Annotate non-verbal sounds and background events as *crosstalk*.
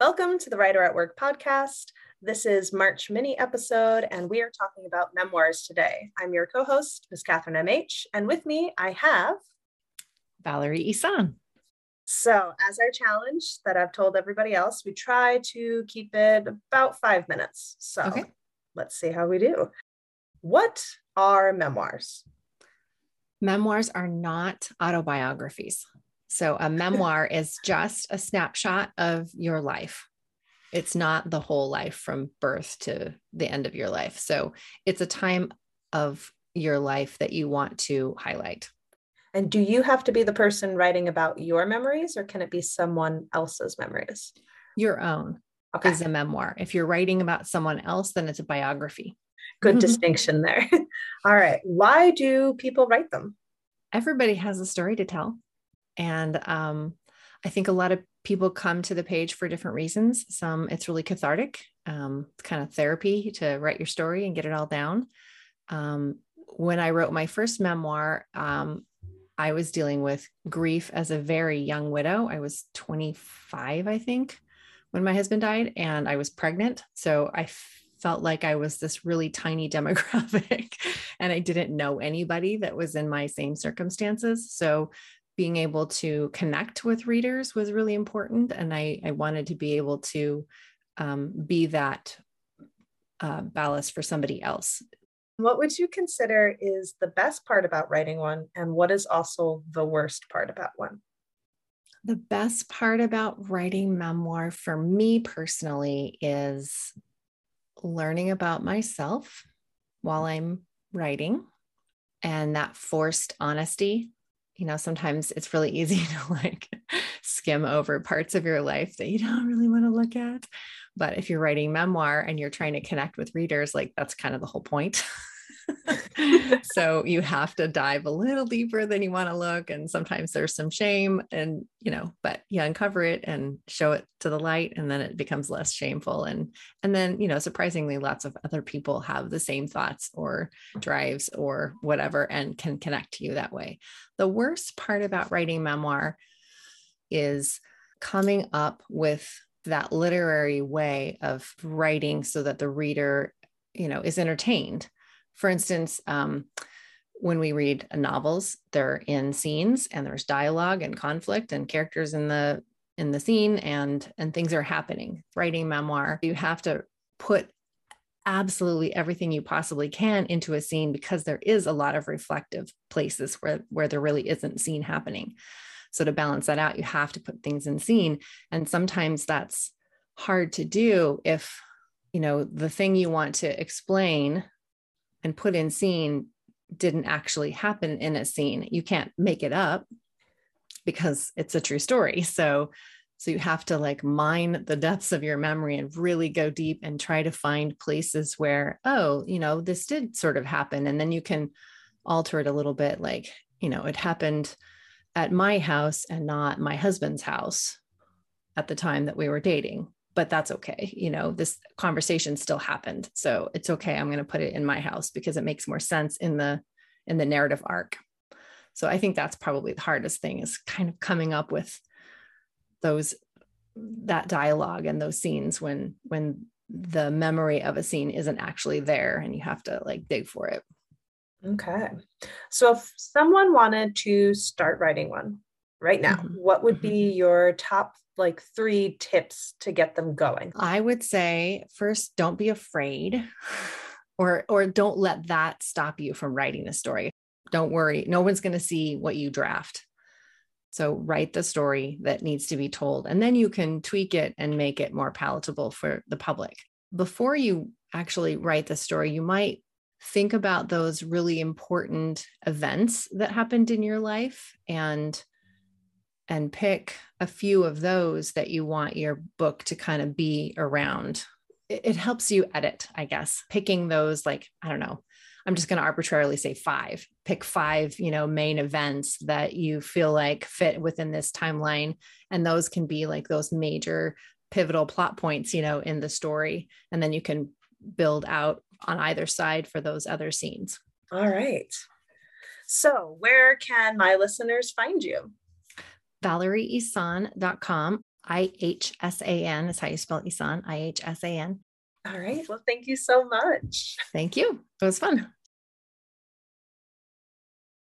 Welcome to the Writer at Work podcast. This is March mini episode, and we are talking about memoirs today. I'm your co host, Ms. Catherine M.H., and with me I have Valerie Ihsan. So, as our challenge that I've told everybody else, we try to keep it about five minutes. So, okay. let's see how we do. What are memoirs? Memoirs are not autobiographies. So, a *laughs* memoir is just a snapshot of your life. It's not the whole life from birth to the end of your life. So, it's a time of your life that you want to highlight. And do you have to be the person writing about your memories or can it be someone else's memories? Your own okay. is a memoir. If you're writing about someone else, then it's a biography. Good *laughs* distinction there. *laughs* All right. Why do people write them? Everybody has a story to tell. And um, I think a lot of people come to the page for different reasons. Some it's really cathartic, um, it's kind of therapy to write your story and get it all down. Um, when I wrote my first memoir, um, I was dealing with grief as a very young widow. I was 25, I think, when my husband died, and I was pregnant. So I felt like I was this really tiny *laughs* demographic and I didn't know anybody that was in my same circumstances. So being able to connect with readers was really important. And I, I wanted to be able to um, be that uh, ballast for somebody else what would you consider is the best part about writing one, and what is also the worst part about one? The best part about writing memoir for me personally is learning about myself while I'm writing and that forced honesty. You know, sometimes it's really easy *laughs* to like skim over parts of your life that you don't really want to look at. But if you're writing memoir and you're trying to connect with readers, like that's kind of the whole point. *laughs* *laughs* so you have to dive a little deeper than you want to look. And sometimes there's some shame and, you know, but you uncover it and show it to the light and then it becomes less shameful. And, and then, you know, surprisingly, lots of other people have the same thoughts or drives or whatever and can connect to you that way. The worst part about writing memoir is coming up with that literary way of writing so that the reader you know is entertained for instance, um, when we read novels, they're in scenes and there's dialogue and conflict and characters in the in the scene and and things are happening. Writing memoir, you have to put absolutely everything you possibly can into a scene because there is a lot of reflective places where where there really isn't scene happening. So to balance that out, you have to put things in scene and sometimes that's hard to do if you know the thing you want to explain and put in scene didn't actually happen in a scene. You can't make it up because it's a true story. So so you have to like mine the depths of your memory and really go deep and try to find places where oh, you know, this did sort of happen and then you can alter it a little bit like, you know, it happened at my house and not my husband's house at the time that we were dating but that's okay. You know, this conversation still happened. So it's okay. I'm going to put it in my house because it makes more sense in the in the narrative arc. So I think that's probably the hardest thing is kind of coming up with those that dialogue and those scenes when when the memory of a scene isn't actually there and you have to like dig for it. Okay. So if someone wanted to start writing one right now, mm-hmm. what would be mm-hmm. your top like three tips to get them going? I would say first, don't be afraid *sighs* or or don't let that stop you from writing the story. Don't worry. No one's going to see what you draft. So write the story that needs to be told and then you can tweak it and make it more palatable for the public. Before you actually write the story, you might think about those really important events that happened in your life and and pick a few of those that you want your book to kind of be around. It, it helps you edit, I guess, picking those like, I don't know, I'm just going to arbitrarily say five, pick five, you know, main events that you feel like fit within this timeline. And those can be like those major pivotal plot points, you know, in the story. And then you can build out on either side for those other scenes. All right. So, where can my listeners find you? valerieihsan.com. I H S A N is how you spell Ihsan. I H S A N. All right. Well, thank you so much. Thank you. It was fun.